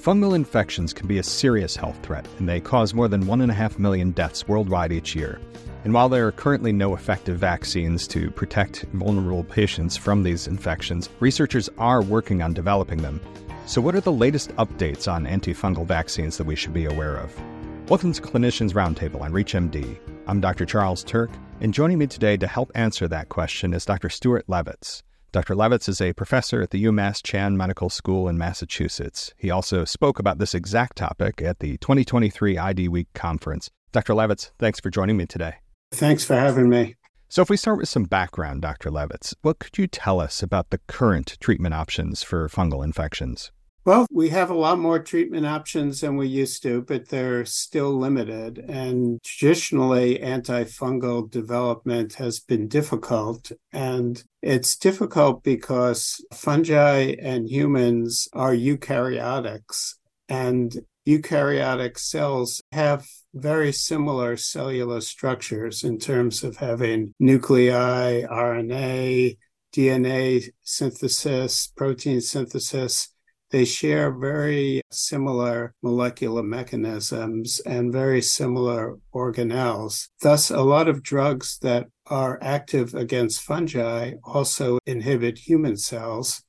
Fungal infections can be a serious health threat, and they cause more than 1.5 million deaths worldwide each year. And while there are currently no effective vaccines to protect vulnerable patients from these infections, researchers are working on developing them. So, what are the latest updates on antifungal vaccines that we should be aware of? Welcome to Clinicians Roundtable on ReachMD. I'm Dr. Charles Turck, and joining me today to help answer that question is Dr. Stuart Levitz. Dr. Levitz is a professor at the UMass Chan Medical School in Massachusetts. He also spoke about this exact topic at the 2023 IDWeek conference. Dr. Levitz, thanks for joining me today. Thanks for having me. So, if we start with some background, Dr. Levitz, what could you tell us about the current treatment options for fungal infections? Well, we have a lot more treatment options than we used to, but they're still limited. And traditionally, antifungal development has been difficult. And it's difficult because fungi and humans are eukaryotics, and eukaryotic cells have very similar cellular structures in terms of having nuclei, RNA, DNA synthesis, protein synthesis they share very similar molecular mechanisms and very similar organelles. Thus, a lot of drugs that are active against fungi also inhibit human cells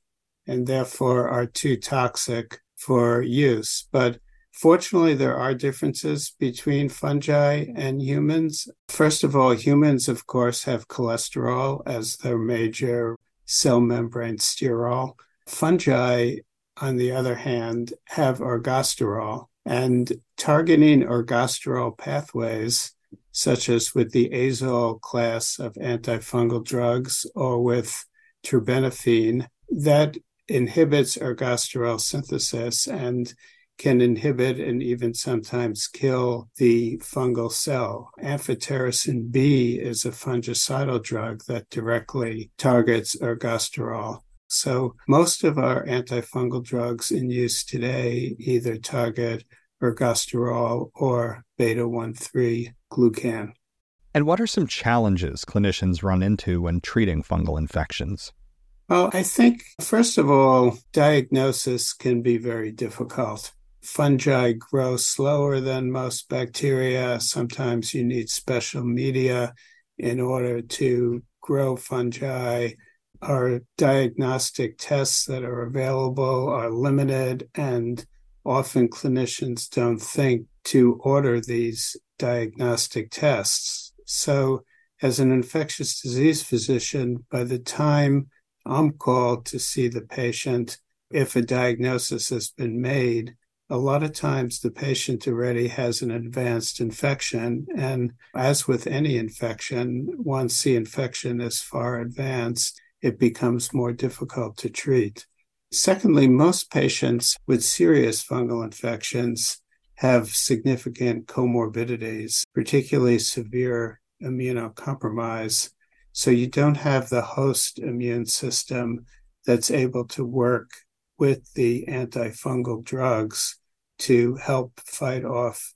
and therefore are too toxic for use. But Fortunately, there are differences between fungi and humans. First of all, humans, of course, have cholesterol as their major cell membrane sterol. Fungi on the other hand, have ergosterol. And targeting ergosterol pathways, such as with the azole class of antifungal drugs or with terbinafine, that inhibits ergosterol synthesis and can inhibit and even sometimes kill the fungal cell. Amphotericin B is a fungicidal drug that directly targets ergosterol. So most of our antifungal drugs in use today either target ergosterol or beta 1,3 glucan. And what are some challenges clinicians run into when treating fungal infections? Well, I think, first of all, diagnosis can be very difficult. Fungi grow slower than most bacteria. Sometimes you need special media in order to grow fungi our diagnostic tests that are available are limited, and often clinicians don't think to order these diagnostic tests. So, as an infectious disease physician, by the time I'm called to see the patient, if a diagnosis has been made, a lot of times the patient already has an advanced infection. And as with any infection, once the infection is far advanced, it becomes more difficult to treat. Secondly, most patients with serious fungal infections have significant comorbidities, particularly severe immunocompromise. So you don't have the host immune system that's able to work with the antifungal drugs to help fight off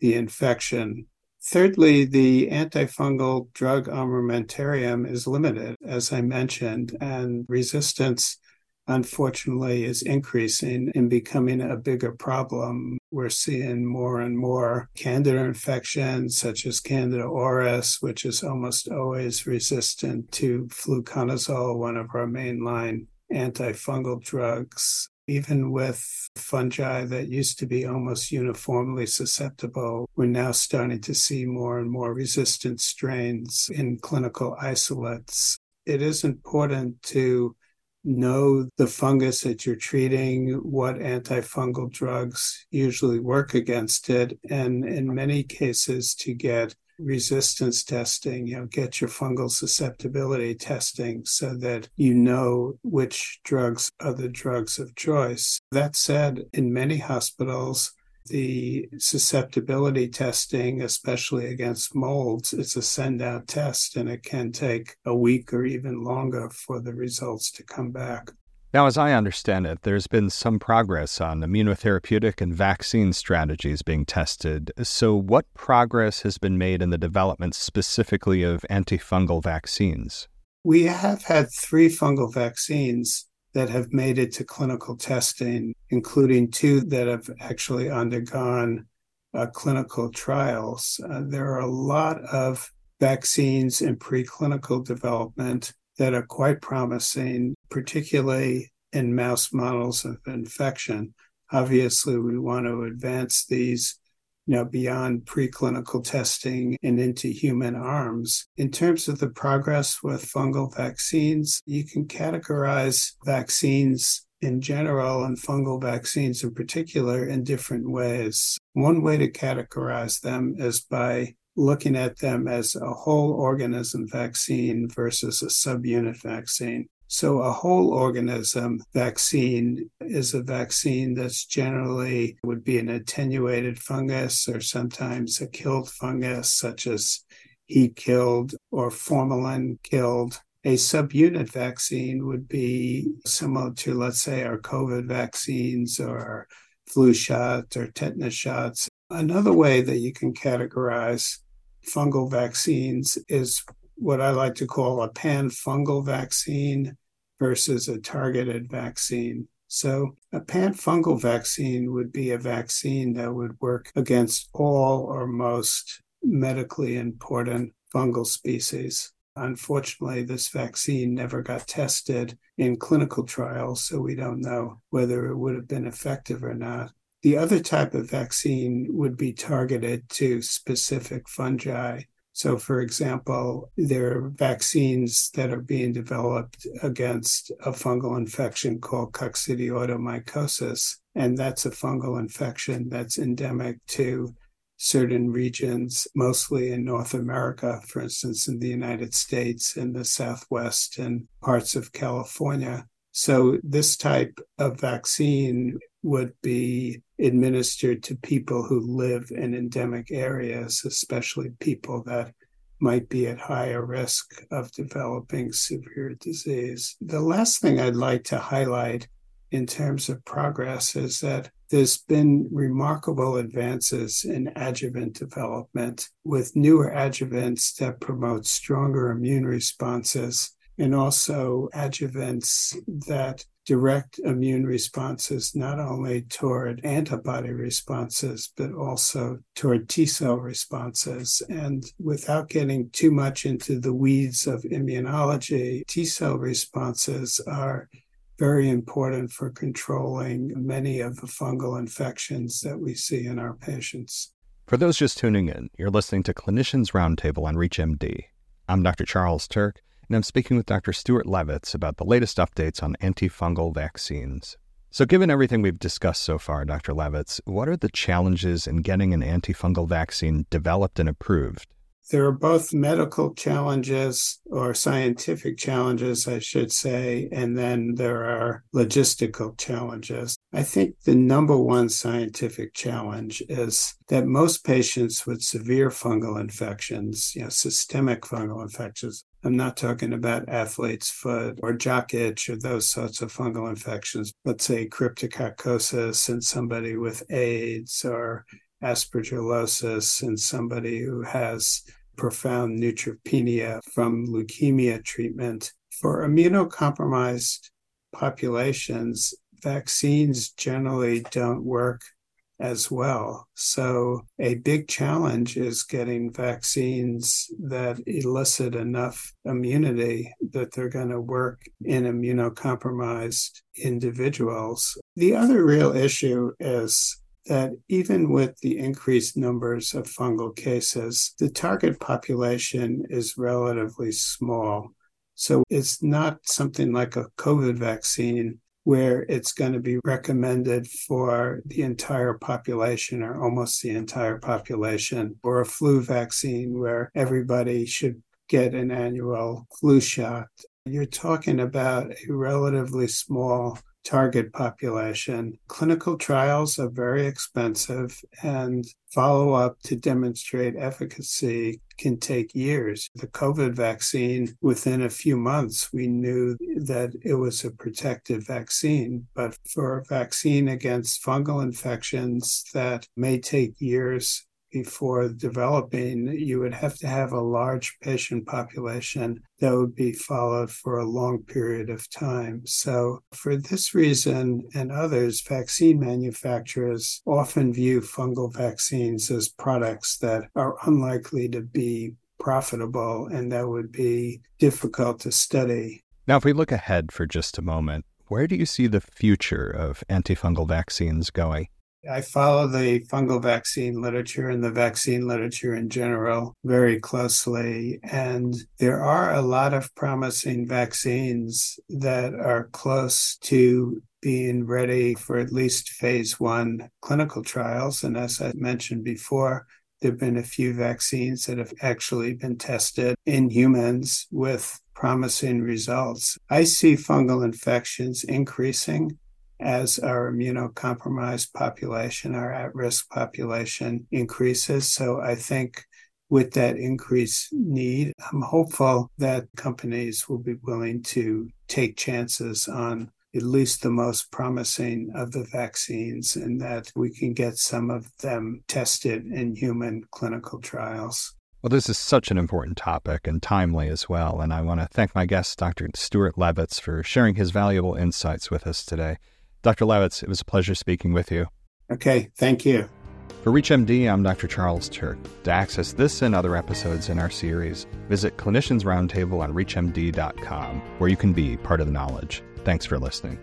the infection Thirdly, the antifungal drug armamentarium is limited, as I mentioned, and resistance, unfortunately, is increasing and becoming a bigger problem. We're seeing more and more candida infections, such as Candida auris, which is almost always resistant to fluconazole, one of our mainline antifungal drugs even with fungi that used to be almost uniformly susceptible, we're now starting to see more and more resistant strains in clinical isolates. It is important to know the fungus that you're treating, what antifungal drugs usually work against it, and in many cases to get resistance testing, you know, get your fungal susceptibility testing so that you know which drugs are the drugs of choice. That said, in many hospitals, the susceptibility testing, especially against molds, it's a send out test and it can take a week or even longer for the results to come back. Now, as I understand it, there's been some progress on immunotherapeutic and vaccine strategies being tested. So, what progress has been made in the development specifically of antifungal vaccines? We have had three fungal vaccines that have made it to clinical testing, including two that have actually undergone uh, clinical trials. Uh, there are a lot of vaccines in preclinical development that are quite promising, particularly in mouse models of infection. Obviously, we want to advance these you know, beyond preclinical testing and into human arms. In terms of the progress with fungal vaccines, you can categorize vaccines in general and fungal vaccines in particular in different ways. One way to categorize them is by looking at them as a whole organism vaccine versus a subunit vaccine. So, a whole organism vaccine is a vaccine that's generally would be an attenuated fungus or sometimes a killed fungus, such as heat killed or formalin killed. A subunit vaccine would be similar to, let's say, our COVID vaccines or flu shot or tetanus shots. Another way that you can categorize fungal vaccines is what I like to call a pan fungal vaccine versus a targeted vaccine. So, a pan fungal vaccine would be a vaccine that would work against all or most medically important fungal species. Unfortunately, this vaccine never got tested in clinical trials, so we don't know whether it would have been effective or not. The other type of vaccine would be targeted to specific fungi. So, for example, there are vaccines that are being developed against a fungal infection called coccidioidomycosis. And that's a fungal infection that's endemic to certain regions, mostly in North America, for instance, in the United States, in the Southwest, and parts of California. So, this type of vaccine would be administered to people who live in endemic areas, especially people that might be at higher risk of developing severe disease. The last thing I'd like to highlight in terms of progress is that there's been remarkable advances in adjuvant development with newer adjuvants that promote stronger immune responses and also adjuvants that direct immune responses, not only toward antibody responses, but also toward T cell responses. And without getting too much into the weeds of immunology, T cell responses are very important for controlling many of the fungal infections that we see in our patients. For those just tuning in, you're listening to Clinicians Roundtable on ReachMD. I'm Dr. Charles Turck and I'm speaking with Dr. Stuart Levitz about the latest updates on antifungal vaccines. So, given everything we've discussed so far, Dr. Levitz, what are the challenges in getting an antifungal vaccine developed and approved? There are both medical challenges or scientific challenges, I should say, and then there are logistical challenges. I think the number one scientific challenge is that most patients with severe fungal infections, you know, systemic fungal infections, I'm not talking about athlete's foot or jock itch or those sorts of fungal infections. Let's say cryptococcosis in somebody with AIDS or aspergillosis in somebody who has profound neutropenia from leukemia treatment. For immunocompromised populations, vaccines generally don't work as well. So, a big challenge is getting vaccines that elicit enough immunity that they're going to work in immunocompromised individuals. The other real issue is that even with the increased numbers of fungal cases, the target population is relatively small. So it's not something like a COVID vaccine where it's going to be recommended for the entire population or almost the entire population, or a flu vaccine where everybody should get an annual flu shot. You're talking about a relatively small target population. Clinical trials are very expensive and follow up to demonstrate efficacy can take years. The COVID vaccine, within a few months, we knew that it was a protective vaccine. But for a vaccine against fungal infections that may take years, before developing, you would have to have a large patient population that would be followed for a long period of time. So, for this reason and others, vaccine manufacturers often view fungal vaccines as products that are unlikely to be profitable and that would be difficult to study. Now, if we look ahead for just a moment, where do you see the future of antifungal vaccines going? I follow the fungal vaccine literature and the vaccine literature in general very closely. And there are a lot of promising vaccines that are close to being ready for at least phase one clinical trials. And as I mentioned before, there have been a few vaccines that have actually been tested in humans with promising results. I see fungal infections increasing as our immunocompromised population, our at risk population increases. So I think with that increased need, I'm hopeful that companies will be willing to take chances on at least the most promising of the vaccines and that we can get some of them tested in human clinical trials. Well, this is such an important topic and timely as well. And I want to thank my guest, Dr. Stuart Levitz, for sharing his valuable insights with us today. Dr. Levitz, it was a pleasure speaking with you. Okay, thank you. For ReachMD, I'm Dr. Charles Turck. To access this and other episodes in our series, visit Clinicians Roundtable on ReachMD.com, where you can be part of the knowledge. Thanks for listening.